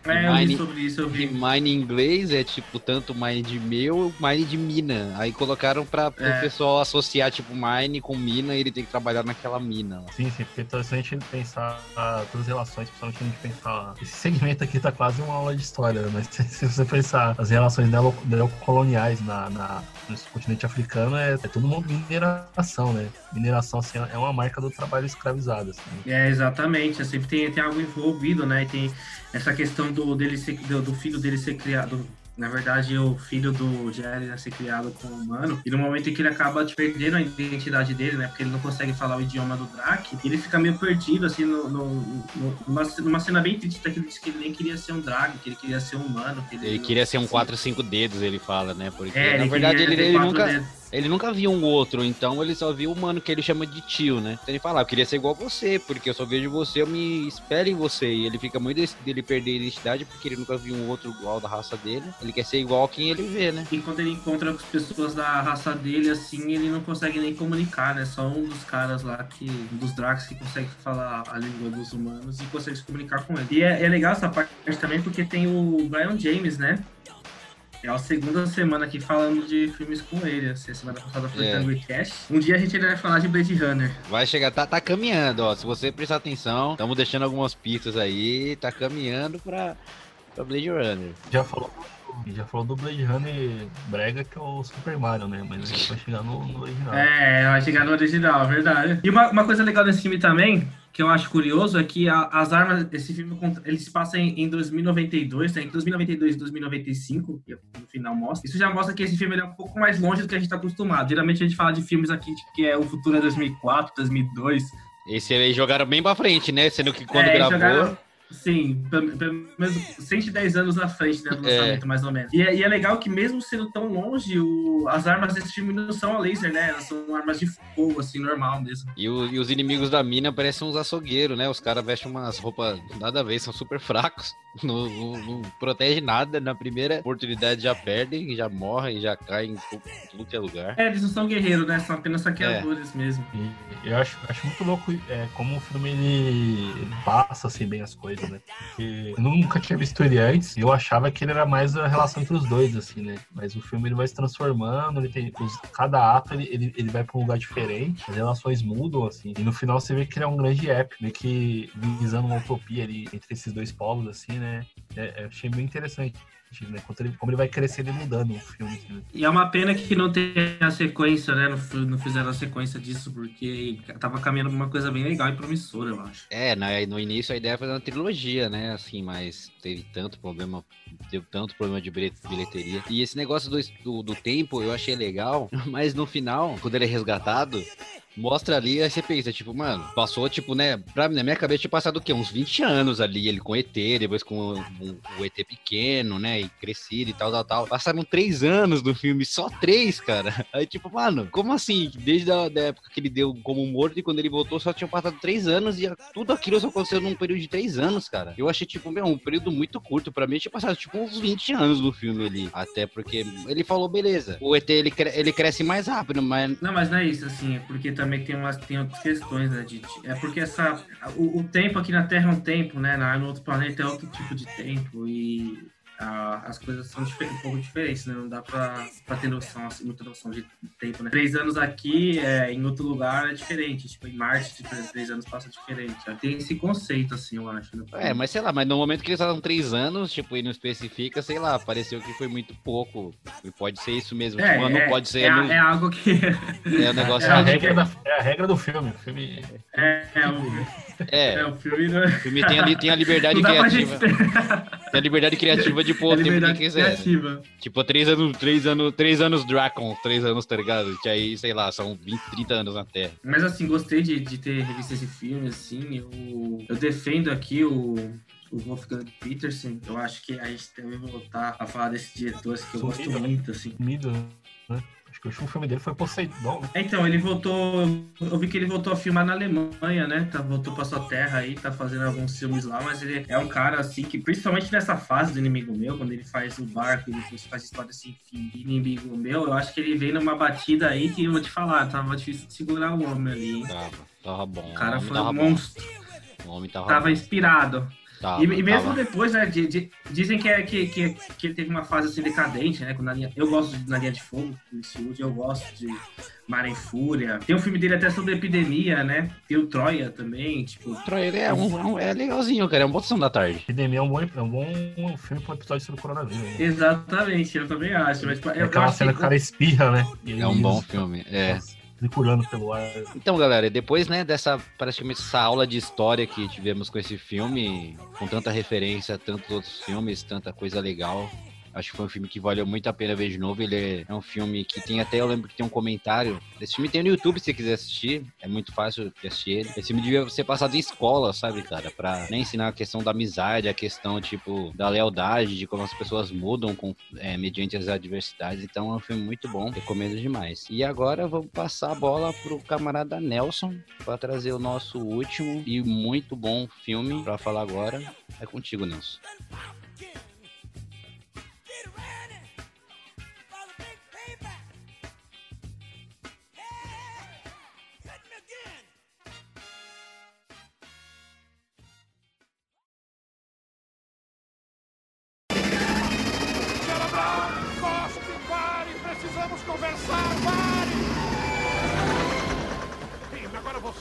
É, eu Mine- sobre isso, eu vi. mine em inglês é tipo tanto mine de meu, mine de mina. Aí colocaram pra É. o pessoal associar tipo mine com mina e ele tem que trabalhar naquela mina. lá. Sim, sim, porque então, se a gente pensar ah, todas as relações, principalmente a gente pensar. Esse segmento aqui tá quase uma aula de história, né? mas se, se você pensar as relações neo- neocoloniais na, na, no continente africano, é, é tudo uma mineração, né? Mineração assim, é uma marca do trabalho escravizado. Assim. É, exatamente. Sempre tem, tem algo envolvido, né? E tem essa questão do, dele ser, do, do filho dele ser criado. Na verdade, o filho do Jerry né, ser criado com o humano. E no momento em que ele acaba perdendo a identidade dele, né? Porque ele não consegue falar o idioma do Drac, ele fica meio perdido, assim, no, no- no- numa, numa cena bem triste, que ele disse que ele nem queria ser um drag, que ele queria ser um humano. Que Ele queria ser um 4, 5 dedos, ele fala, né? Porque É, na ele verdade ele, ele quatro nunca, dedos. Ele nunca viu um outro, então ele só viu o mano que ele chama de tio, né? Então ele fala, "Ah, eu queria ser igual a você, porque eu só vejo você, eu me espelho em você. E ele fica muito desse- dele perder a identidade, porque ele nunca viu um outro igual da raça dele. Ele quer ser igual a quem ele vê, né? E quando ele encontra as pessoas da raça dele, assim, ele não consegue nem comunicar, né? Só um dos caras lá que. Dos Drax que consegue falar a língua dos humanos e consegue se comunicar com ele. E é, é legal essa parte também porque tem o Brian James, né? É a segunda semana aqui falando de filmes com ele. Assim, a semana passada foi É. Tango Cash. Um dia a gente vai falar de Blade Runner. Vai chegar, tá, tá caminhando, ó. Se você prestar atenção, estamos deixando algumas pistas aí, tá caminhando pra, pra Blade Runner. Já falou, já falou do Blade Runner Brega, que é o Super Mario, né? Mas a gente vai chegar no, no original. É, vai chegar no original, verdade. E uma, uma coisa legal desse filme também, que eu acho curioso, é que a- as armas, esse filme, conta- ele se passa em, em 2092, né? Entre 2092 e 2095, que no final mostra. Isso já mostra que esse filme é um pouco mais longe do que a gente tá acostumado. Geralmente a gente fala de filmes aqui de que é o futuro é 2004, 2002. Esse aí jogaram bem pra frente, né? Sendo que quando É, gravou. jogaram- Sim, pelo pelo menos 110 anos na frente né, do É. lançamento, mais ou menos. E é, e é legal que, mesmo sendo tão longe, o- as armas desse filme não são a laser, né? Elas são armas de fogo, assim, normal mesmo. E, o- e os inimigos da mina parecem uns açougueiros, né? Os caras vestem umas roupas nada a ver, são super fracos. Não, não, não protege nada. Na primeira oportunidade já perdem, já morrem, já caem em tudo que é lugar. É, eles não são guerreiros, né? São apenas saqueadores mesmo. E eu acho, acho muito louco é, como o filme ele passa assim bem as coisas, né? Porque eu nunca tinha visto ele antes e eu achava que ele era mais a relação entre os dois, assim, né? Mas o filme ele vai se transformando, ele tem. cada ato ele, ele, ele vai pra um lugar diferente, as relações mudam, assim. E no final você vê que ele é um grande app, meio que visando uma utopia ali entre esses dois povos, assim, né? É, é, achei bem interessante. Né? Quanto ele, como ele vai crescendo e mudando o filme. assim, né? E é uma pena que não tem a sequência, né? Não, não fizeram a sequência disso, porque tava caminhando pra uma coisa bem legal e promissora, eu acho. É, no início a ideia era fazer uma trilogia, né? Assim, mas teve tanto problema, teve tanto problema de bilhe- bilheteria. E esse negócio do, do, do tempo eu achei legal, mas no final, quando ele é resgatado, mostra ali, aí você pensa, tipo, mano, passou, tipo, né? Pra, na minha cabeça tinha passado o quê? Uns 20 anos ali, ele com ET, depois com o, ET pequeno, né? E crescido e tal, tal, tal. Passaram três anos no filme, só três, cara. Aí, tipo, mano, como assim? Desde a da época que ele deu como morto e quando ele voltou, só tinham passado três anos e tudo aquilo só aconteceu num período de três anos, cara. Eu achei, tipo, meu, um período muito curto. Pra mim, tinha passado, tipo, uns 20 anos no filme ali. Até porque ele falou, beleza, o ET, ele, cre- ele cresce mais rápido, mas Não, mas não é isso, assim, é porque também tem umas tem outras questões, né, de, de- é porque essa o, o tempo aqui na Terra é um tempo, né, no outro planeta é outro tipo de tempo e a- as coisas são um pouco diferentes, né, não dá pra, pra ter noção, assim, muita noção de tempo, né. Três anos aqui, é, em outro lugar é diferente, tipo, em Marte, tipo, três anos passa diferente, né? tem esse conceito, assim, eu acho, né. É, mas sei lá, mas no momento que eles estavam três anos, tipo, e não especifica, sei lá, pareceu que foi muito pouco. E pode ser isso mesmo. É, tipo, não é, pode ser. é, é algo que é um negócio. É a, acho regra da, é a regra do filme. O filme é, é, o, É, é, o filme não, o filme tem, ali, tem a liberdade não criativa. Tem a liberdade criativa de pôr é o tempo que liberdade quiser. né? criativa. Tipo, três anos, três anos, três anos Dracon, três anos, tá ligado? Que aí, sei lá, são 20, 30 anos na Terra. Mas assim, gostei de, de ter revisto esse filme, assim, eu, eu defendo aqui o, o Wolfgang Petersen, eu acho que a gente deve voltar a falar desse diretor, assim, que eu gosto Sumido, muito, assim. Sumido, né? O último filme dele foi Poseidon, né? É, Então, ele voltou, eu vi que ele voltou a filmar na Alemanha, né, tá, voltou pra sua terra aí, tá fazendo alguns filmes lá, mas ele é um cara, assim, que principalmente nessa fase do Inimigo Meu, quando ele faz o barco, ele faz história assim, Inimigo Meu, eu acho que ele vem numa batida aí que eu vou te falar, tava difícil de segurar o homem ali, hein. Tava, tava bom. O cara homem foi um bom. monstro. O homem tava, Tava bom. inspirado. Tava, E, e mesmo tava. depois, né, de- de- dizem que, é, que, que, que ele teve uma fase assim decadente, né? Na linha, eu gosto de Na Linha de Fogo, eu gosto de Mar em Fúria. Tem um filme dele até sobre epidemia, né? Tem o Troia também, tipo. Troia, ele é, um, é um- é legalzinho, cara. É um bom sessão da tarde. Epidemia é um bom, é um bom filme para um episódio sobre o coronavírus. Né? Exatamente, eu também acho. Mas, tipo, É eu, aquela cena que o cara espirra, né? É um bom filme. É. Se curando pelo ar. Então, galera, depois, né, dessa praticamente essa aula de história que tivemos com esse filme, com tanta referência tantos outros filmes, tanta coisa legal. Acho que foi um filme que valeu muito a pena ver de novo. Ele é, um filme que tem até, eu lembro que tem um comentário. Esse filme tem no YouTube se você quiser assistir. É muito fácil de assistir ele. Esse filme devia ser passado em escola, sabe, cara? Pra né, ensinar a questão da amizade, a questão, tipo, da lealdade, de como as pessoas mudam com, é, mediante as adversidades. Então é um filme muito bom. Recomendo demais. E agora vamos passar a bola pro camarada Nelson para trazer o nosso último e muito bom filme para falar agora. É contigo, Nelson.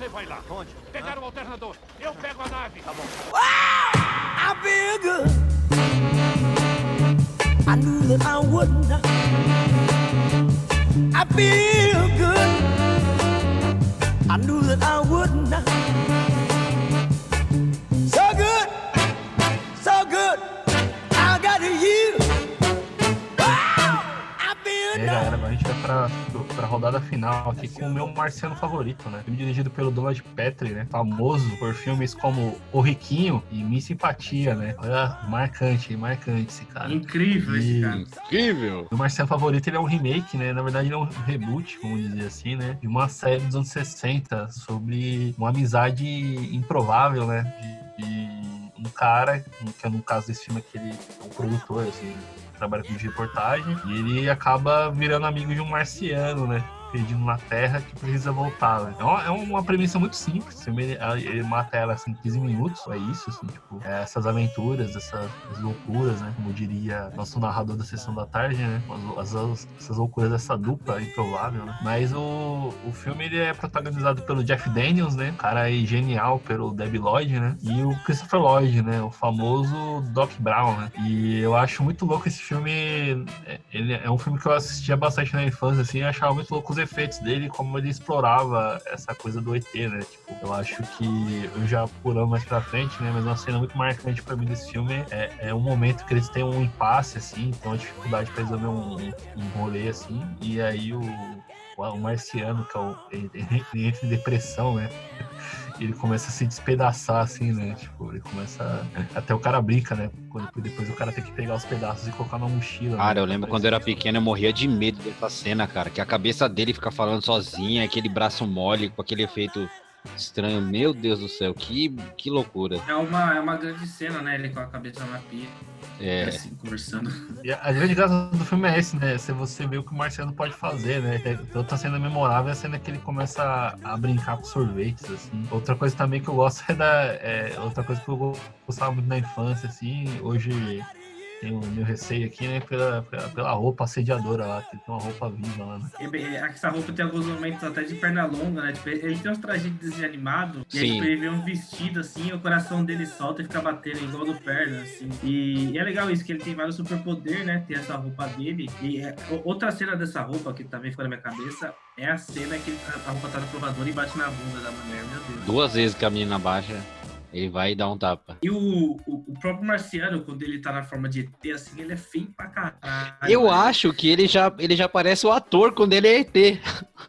Você vai lá. Onde? Pegar o alternador. Eu pego a nave. Tá bom. I feel good. I knew that I wouldn't. I feel good. I knew that I wouldn't. E good. agora a gente vai pra, pra rodada final aqui com o meu marciano favorito, né? Filme dirigido pelo Donald Petrie, né? Famoso por filmes como O Riquinho e Miss Simpatia, né? Olha, marcante, marcante esse cara. Incrível esse E- cara. Incrível! O Marcelo Favorito ele é um remake, né? Na verdade, ele é um reboot, vamos dizer assim, né? De uma série dos anos 60 sobre uma amizade improvável, né? De, de um cara, que é no caso desse filme aqui, ele é um produtor, assim, trabalha com reportagem, e ele acaba virando amigo de um marciano, né? Perdido na Terra que precisa voltar. Né? É, uma, é uma premissa muito simples. Ele, mata ela assim, em 15 minutos, é isso, assim, tipo, é essas aventuras, essas, loucuras, né? Como diria nosso narrador da sessão da tarde, né? As, as, essas loucuras dessa dupla improvável, né? Mas o, o filme ele é protagonizado pelo Jeff Daniels, né? cara aí genial pelo Debbie Lloyd, né? E o Christopher Lloyd, né? O famoso Doc Brown, né? E eu acho muito louco esse filme. É, ele é um filme que eu assistia bastante na infância, assim, e achava muito louco os efeitos dele, como ele explorava essa coisa do ET, né? Tipo, eu acho que eu já pulando mais pra frente, né? Mas uma cena muito marcante pra mim desse filme é, é um momento que eles têm um impasse, assim, então uma dificuldade pra resolver um, um rolê, assim, e aí o o marciano, que é o, ele, ele entra em depressão, né? Ele começa a se despedaçar, assim, né? Tipo, ele começa. Até o cara brinca, né? Quando, depois o cara tem que pegar os pedaços e colocar na mochila. Cara, né? eu lembro quando eu era pequeno, eu morria de medo dessa cena, cara. Que a cabeça dele fica falando sozinha, aquele braço mole, com aquele efeito estranho. Meu Deus do céu, que, que loucura. É uma, é uma grande cena, né? Ele com a cabeça na pia. É. Assim, conversando. E a grande graça do filme é esse, né? Se você vê o que o Marcelo pode fazer, né? Outra cena memorável é a cena que ele começa a, a brincar com sorvetes, assim. Outra coisa também que eu gosto é da. É, outra coisa que eu gostava muito na infância, assim. Hoje tenho meu receio aqui, né, pela, pela, pela, roupa assediadora lá, tem uma roupa viva lá. Né? Essa roupa tem alguns momentos até de perna longa, né? Tipo, ele tem uns trajes desenho animado, e aí tipo, ele vê um vestido assim, o coração dele solta e fica batendo igual do perna, assim. E, e é legal isso, que ele tem vários superpoderes, né? Tem essa roupa dele. E é, outra cena dessa roupa que também ficou na minha cabeça é a cena que a roupa tá no provador e bate na bunda da mulher, meu Deus. Duas vezes que a menina baixa. Ele vai dar um tapa. E o, o, o, próprio Marciano, quando ele tá na forma de ET, assim, ele é feio pra caralho. Eu acho que ele já, ele já parece o ator quando ele é ET.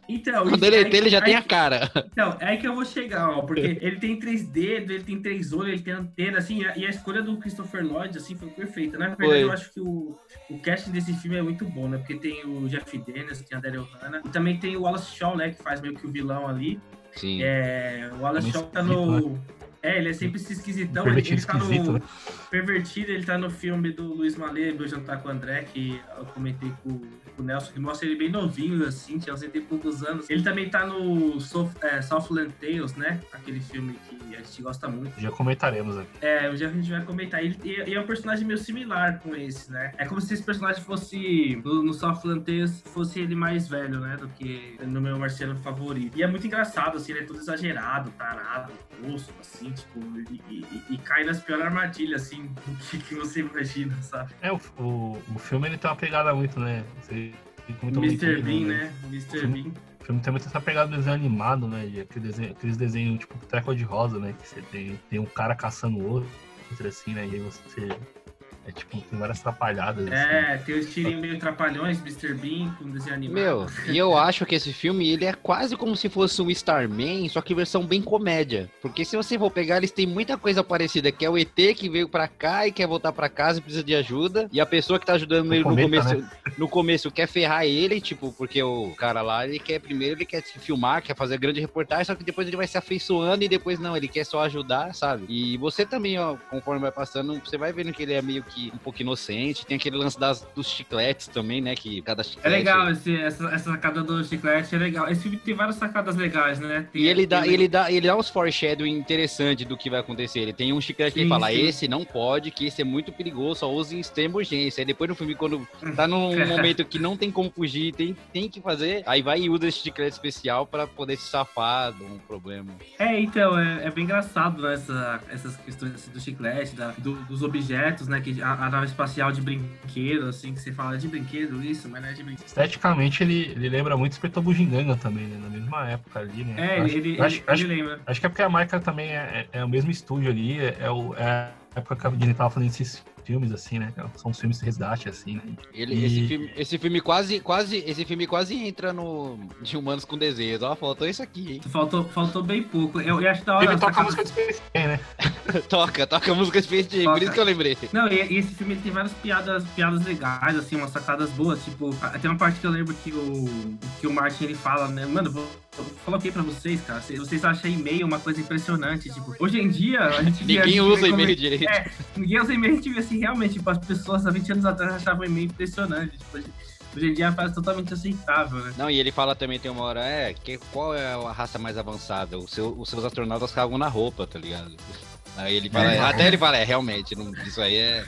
Então, quando ele é ET, ele já tem a cara. Então, é aí que eu vou chegar, ó. Porque ele tem três dedos, ele tem três olhos, ele tem antena, assim. E a escolha do Christopher Lloyd, assim, foi perfeita. Na verdade, foi. eu acho que o, o casting desse filme é muito bom, né? Porque tem o Jeff Dennis, tem a Daryl Hannah. E também tem o Wallace Shaw, né? Que faz meio que o vilão ali. Sim. É, o Wallace Shaw tá no... É, ele é sempre esse esquisitão. Ele, ele tá no. Né? Pervertido, ele tá no filme do Luiz Malê, Meu Jantar com o André, que eu comentei com, com o Nelson, que mostra ele bem novinho, assim, tinha uns poucos anos. Ele também tá no Soft, é, Southland Tales, né? Aquele filme que a gente gosta muito. Já comentaremos aqui. É, já a gente vai comentar. Ele, e, é um personagem meio similar com esse, né? É como se esse personagem fosse, no, no Southland Tales, fosse ele mais velho, né? Do que no meu marciano favorito. E é muito engraçado, assim, ele é todo exagerado, tarado, osso, assim, tipo, e, e, e, cai nas piores armadilhas, assim, que, que você imagina, sabe? É, o, o, o filme ele tem uma pegada muito, né? Você, muito Mr. Bean, né? Mr. Bean. O filme tem muito essa pegada do desenho animado, né? De aquele desenho, aqueles desenhos tipo treco de rosa, né? Que você tem, tem um cara caçando o outro, assim, né? E aí você é tipo, tem várias atrapalhadas. É, assim. tem os tirinhos meio trapalhões, Mr. Bean, com desenho animado. Meu, e eu acho que esse filme, ele é quase como se fosse um Starman, só que versão bem comédia. Porque se você for pegar, eles têm muita coisa parecida, que é o ET que veio pra cá e quer voltar pra casa e precisa de ajuda. E a pessoa que tá ajudando ele no começo, né? no começo quer ferrar ele, tipo, porque o cara lá, ele quer primeiro, ele quer se filmar, quer fazer grande reportagem, só que depois ele vai se afeiçoando e depois não, ele quer só ajudar, sabe? E você também, ó, conforme vai passando, você vai vendo que ele é meio que um pouco inocente. Tem aquele lance das, dos chicletes também, né? Que cada chiclete... É legal, esse, essa, essa sacada do chiclete é legal. Esse filme tem várias sacadas legais, né? Tem, e ele dá, ele, dá, ele dá uns foreshadowing interessantes do que vai acontecer. Ele tem um chiclete sim, que ele fala, sim. esse não pode, que esse é muito perigoso, só use em extrema urgência. Aí depois no filme, quando tá num momento que não tem como fugir, tem, tem que fazer, aí vai e usa esse chiclete especial para poder se safar de um problema. É, então, é, é bem engraçado né, essa, essas questões assim, do chiclete, da, do, dos objetos, né? Que a, a nave espacial de brinquedo, assim, que você fala de brinquedo, isso, mas não é de brinquedo. Esteticamente, ele, ele lembra muito Espetor Bugiganga também, né? Na mesma época ali, né? É, acho, ele, acho, ele, acho, ele lembra. Acho que é porque a marca também é, é, é o mesmo estúdio ali, é, é, o, é a época que a Disney tava fazendo esses filmes, assim, né? São os filmes de resgate, assim, né? Ele, e... esse, filme, esse filme quase, quase, esse filme quase entra no de Humanos com Desenhos. Ó, faltou isso aqui, hein? Faltou, faltou bem pouco. Eu, eu acho da hora. Ele toca a música de Space né? toca, toca a música Space Jam, por isso que eu lembrei. Não, e, e esse filme tem várias piadas, piadas legais, assim, umas sacadas boas. Tipo, tem uma parte que eu lembro que o, que o Martin ele fala, né? Mano, o que pra vocês, cara? Vocês, acham e-mail uma coisa impressionante. Tipo, hoje em dia, a gente vê- Ninguém gente usa como- e-mail direito. É, ninguém usa e-mail, a gente vê assim, realmente, tipo, as pessoas há 20 anos atrás achavam e-mail impressionante. Tipo, hoje, hoje em dia é uma frase totalmente aceitável, né? Não, e ele fala também, tem uma hora, é, que, qual é a raça mais avançada? O seu- os seus astronautas cagam na roupa, tá ligado? Aí ele fala, É. até ele fala, é, realmente, não- isso aí é.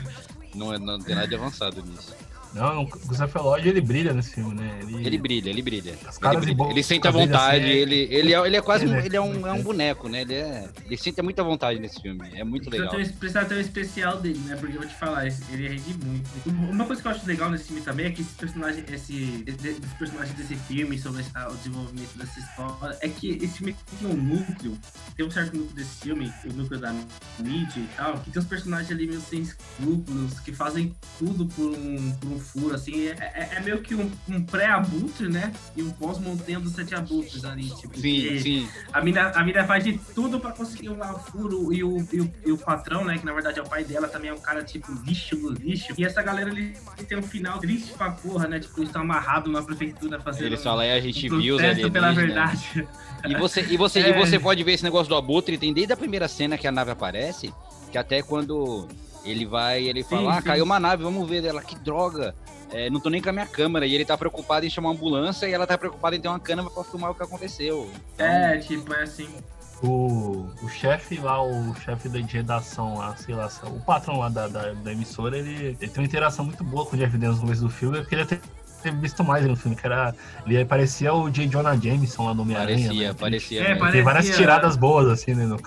Não, é- não tem nada de avançado nisso. Não, o Christopher Lloyd, ele brilha nesse filme, né? Ele brilha, ele brilha. Ele, brilha. bocas ele sente a vontade, assim, ele, ele, é, ele é quase um, É, ele é um, é um boneco, né? Ele, é, ele sente muita vontade nesse filme. É muito legal. Precisa ter, precisa ter um especial dele, né? Porque eu vou te falar, ele rende muito. Uma coisa que eu acho legal nesse filme também é que esse personagem, esse, esse personagem desse filme, sobre o desenvolvimento dessa história, é que esse filme tem um núcleo, tem um certo núcleo desse filme, o núcleo da mídia e tal, que tem uns personagens ali meio sem escrúpulos, que fazem tudo por um, por um furo, assim. É, é- é meio que um, um pré-abutre, né? E um pós-montanha dos sete abutres ali, tipo. Sim, sim. a mina, a mina faz de tudo pra conseguir um lá o furo e o, e, o, e o patrão, né? Que na verdade é o pai dela, também é um cara tipo lixo do lixo. E essa galera ali tem um final triste pra porra, né? Tipo, eles estão amarrados na prefeitura fazendo. Eles falam, é, a gente um viu protesto pela verdade. E você, e, você, e É. você pode ver esse negócio do Abutre, tem desde a primeira cena que a nave aparece, que até quando ele vai, ele Sim, fala, ah, sim. caiu uma nave, vamos ver dela, que droga. É, não tô nem com a minha câmera. E ele tá preocupado em chamar uma ambulância e ela tá preocupada em ter uma câmera pra filmar o que aconteceu. Então, É, tipo, é assim. O, o chefe lá, o chefe da de redação lá, sei lá, o patrão lá da, da, da emissora, ele, ele tem uma interação muito boa com o Jeff Daniels no começo do filme. Eu queria ter, ter visto mais ele no filme, que era. Ele parecia o J. Jonah Jameson lá no Homem-Aranha. parecia, né? parecia. É, parecia- Tem várias tiradas boas, assim, né? No...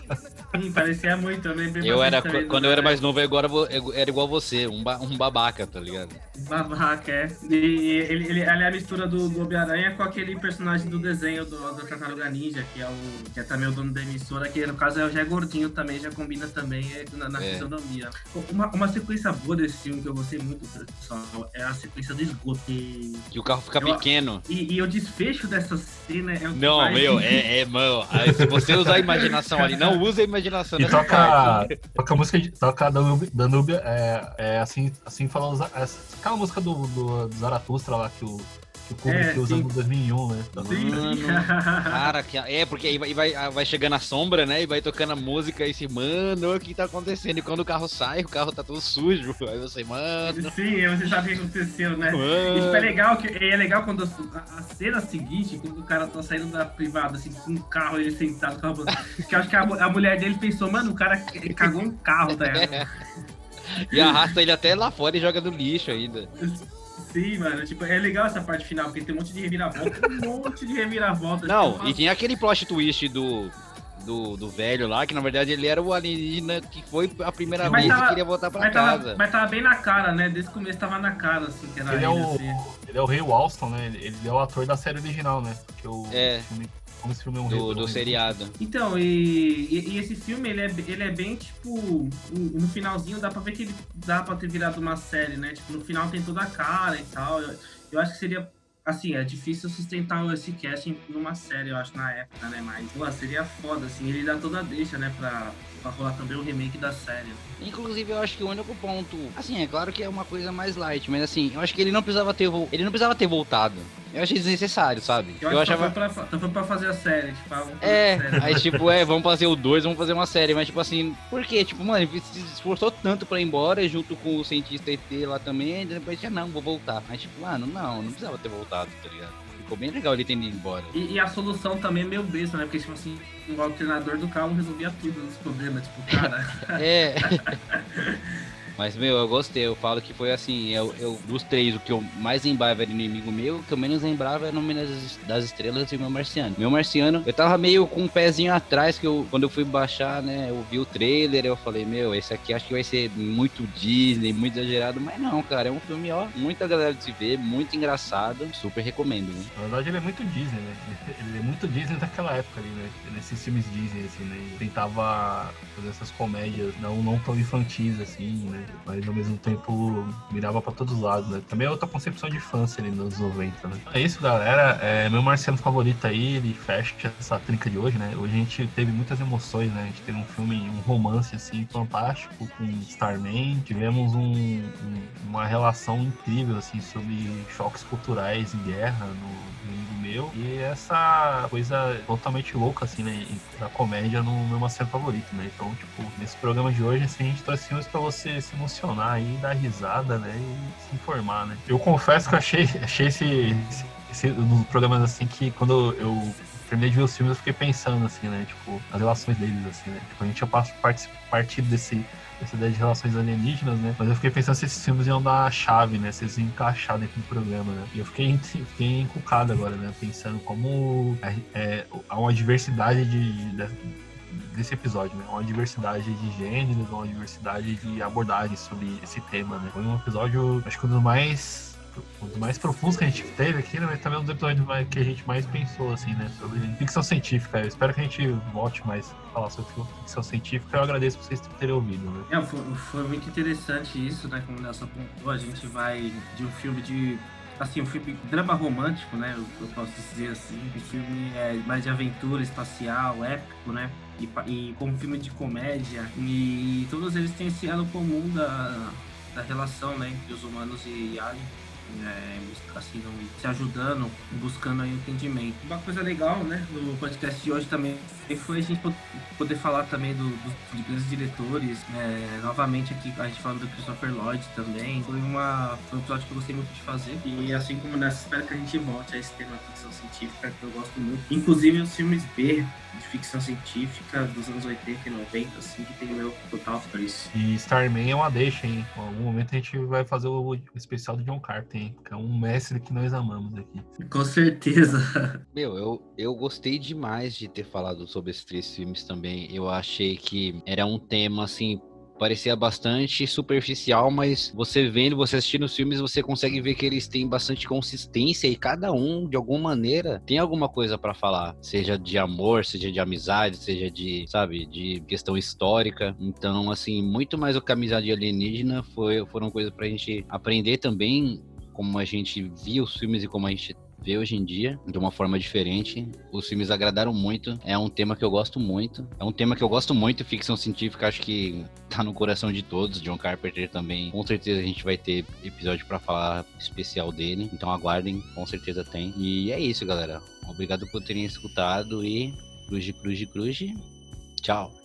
Parecia muito. Eu, lembrei Eu era, também quando do- eu era mais novo, eu agora eu era igual você, um, ba- um babaca, tá ligado? Babaca, é. E ele, ele, ele é a mistura do, do Homem-Aranha com aquele personagem do desenho do, do Tartaruga Ninja, que é o que é também o dono da emissora, que no caso é, já é gordinho também, já combina também é, na, na É. fisionomia. Uma, uma sequência boa desse filme que eu gostei muito, pessoal, é a sequência do esgoto. E, Que o carro fica Eu- pequeno. e, e o desfecho dessa cena é o que Não, mais- meu, é, é, mano. Se você usar a imaginação ali, não usa a imaginação E nessa toca, toca a música de, toca Danúbia, Danúbia é, é assim, assim falando, aquela música do, do, Zaratustra lá que o, o Kubrick É, usa sim. no 2001, né? Sim, Mano, sim. Cara, que, é, porque aí vai, vai, vai chegando a sombra, né? E vai tocando a música e assim, mano, o que tá acontecendo? E quando o carro sai, o carro tá todo sujo. Aí você, mano, Sim, você sabe o que aconteceu, né? E, tipo, é mano. legal, que, é legal quando a, a cena seguinte, quando o cara tá saindo da privada, assim, com um carro, ele sentado com a que eu acho que a, a mulher dele pensou, mano, o cara cagou um carro, tá ligado? E arrasta ele até lá fora e joga no lixo ainda. Sim, mano, tipo, é legal essa parte final, porque tem um monte de reviravolta, um monte de reviravolta. Não, tipo, e tem aquele plot twist do, do, do velho lá, que na verdade ele era o alienígena que foi a primeira Mas vez tava- que queria voltar pra mas casa. tava, mas tava bem na cara, né? Desde o começo tava na cara, assim, que era Ele ele, é o, assim. ele é o Ray Walston, né? Ele, ele é o ator da série original, né? Porque o É. filme, como esse filme é um Do, retrô, do seriado. Então, e, e- e esse filme, ele é, ele é bem, tipo, no finalzinho dá pra ver que ele dá pra ter virado uma série, né? Tipo, no final tem toda a cara e tal. Eu, eu acho que seria, assim, é difícil sustentar esse casting numa série, eu acho, na época, né? Mas, pô, seria foda, assim, ele dá toda a deixa, né, pra, pra rolar também o remake da série. Inclusive, eu acho que o único ponto. Assim, é claro que é uma coisa mais light, mas assim, eu acho que ele não precisava ter, ele não precisava ter voltado. Eu achei desnecessário, sabe? Eu, Eu, achava. só foi, pra, só foi pra fazer a série, tipo, ah, É, série. aí tipo, é, vamos fazer o 2, vamos fazer uma série, mas tipo assim, por quê? Tipo, mano, ele se esforçou tanto pra ir embora, junto com o cientista ET lá também, e depois já não, vou voltar. Mas tipo, mano, não, não precisava ter voltado, tá ligado? Ficou bem legal ele tendo ido embora. E, e a solução também é meio besta, né? Porque, tipo assim, o alternador do carro resolvia tudo os problemas. Tipo, cara, É. Mas, meu, eu gostei. Eu falo que foi assim, eu, eu dos três, o que eu mais lembrava era inimigo meu, o que eu menos lembrava era o Nome das, Estrelas e o meu Marciano. Meu Marciano, eu tava meio com um pezinho atrás, que eu, quando eu fui baixar, né, eu vi o trailer, eu falei, meu, esse aqui acho que vai ser muito Disney, muito exagerado, mas não, cara, é um filme, ó, muito agradável de se ver, muito engraçado, super recomendo, né? Na verdade, ele é muito Disney, né? Ele é muito Disney daquela época ali, né? Nesses filmes Disney, assim, né? Ele tentava fazer essas comédias não, não tão infantis, assim, né? Mas ao mesmo tempo mirava pra todos os lados, né? Também é outra concepção de infância ali nos 90, né? É isso, galera. É meu Marcelo favorito aí, ele fecha essa trinca de hoje, né? Hoje a gente teve muitas emoções, né? A gente teve um filme, um romance assim, fantástico com Starman. Tivemos um, um, uma relação incrível, assim, sobre choques culturais e guerra no, no meu. E essa coisa totalmente louca, assim, né? Da comédia no meu Marcelo favorito, né? Então, tipo, nesse programa de hoje, assim, a gente trouxe filmes pra você se emocionar e dar risada, né? E se informar, né? Eu confesso que eu achei, achei esse, esse, esse nos programas assim que quando eu terminei de ver os filmes, eu fiquei pensando, assim, né? Tipo, as relações deles, assim, né? Tipo, a gente já partido desse, dessa ideia de relações alienígenas, né? Mas eu fiquei pensando se esses filmes iam dar a chave, né? Se eles iam encaixar dentro do programa, né? E eu fiquei, fiquei encucado agora, né? Pensando como é, é, há uma diversidade de, de desse episódio, né? Uma diversidade de gêneros, uma diversidade de abordagens sobre esse tema, né? Foi um episódio, acho que um dos mais um dos mais profundos que a gente teve aqui, né? Mas também um dos episódios que a gente mais pensou, assim, né? Sobre ficção científica. Eu espero que a gente volte mais a falar sobre ficção científica. Eu agradeço por vocês terem ouvido, né? É, foi, foi muito interessante isso, né? Como o Nelson apontou, a gente vai de um filme de assim, um filme drama romântico, né? Eu, eu, posso dizer assim. Um filme é, mais de aventura espacial, épico, né? E, e como filme de comédia. E todos eles têm esse elo comum da, da relação, né? Entre os humanos e aliens é, assim, se ajudando, buscando aí entendimento. Uma coisa legal, né, no podcast de hoje também foi a gente poder falar também do, do, de grandes diretores, né, novamente aqui a gente falando do Christopher Lloyd também. Foi, uma, foi um episódio que eu gostei muito de fazer e assim como nessa, espero que a gente volte a esse tema de ficção científica que eu gosto muito. Inclusive os filmes B de ficção científica dos anos 80 e 90, assim, que tem meu total isso. E Starman é uma deixa, hein? Em algum momento a gente vai fazer o especial do John Carter, é um mestre que nós amamos aqui. Com certeza. Meu, eu, eu gostei demais de ter falado sobre esses três filmes também. Eu achei que era um tema, assim, parecia bastante superficial, mas você vendo, você assistindo os filmes, você consegue ver que eles têm bastante consistência e cada um, de alguma maneira, tem alguma coisa para falar, seja de amor, seja de amizade, seja de, sabe, de questão histórica. Então, assim, muito mais do que a amizade alienígena foi, foram coisas pra gente aprender também como a gente via os filmes e como a gente vê hoje em dia de uma forma diferente. Os filmes agradaram muito. É um tema que eu gosto muito. É um tema que eu gosto muito. Ficção científica, acho que tá no coração de todos. John Carpenter também. Com certeza a gente vai ter episódio para falar especial dele. Então aguardem, com certeza tem. E é isso, galera. Obrigado por terem escutado e cruz, cruz, cruz. Tchau.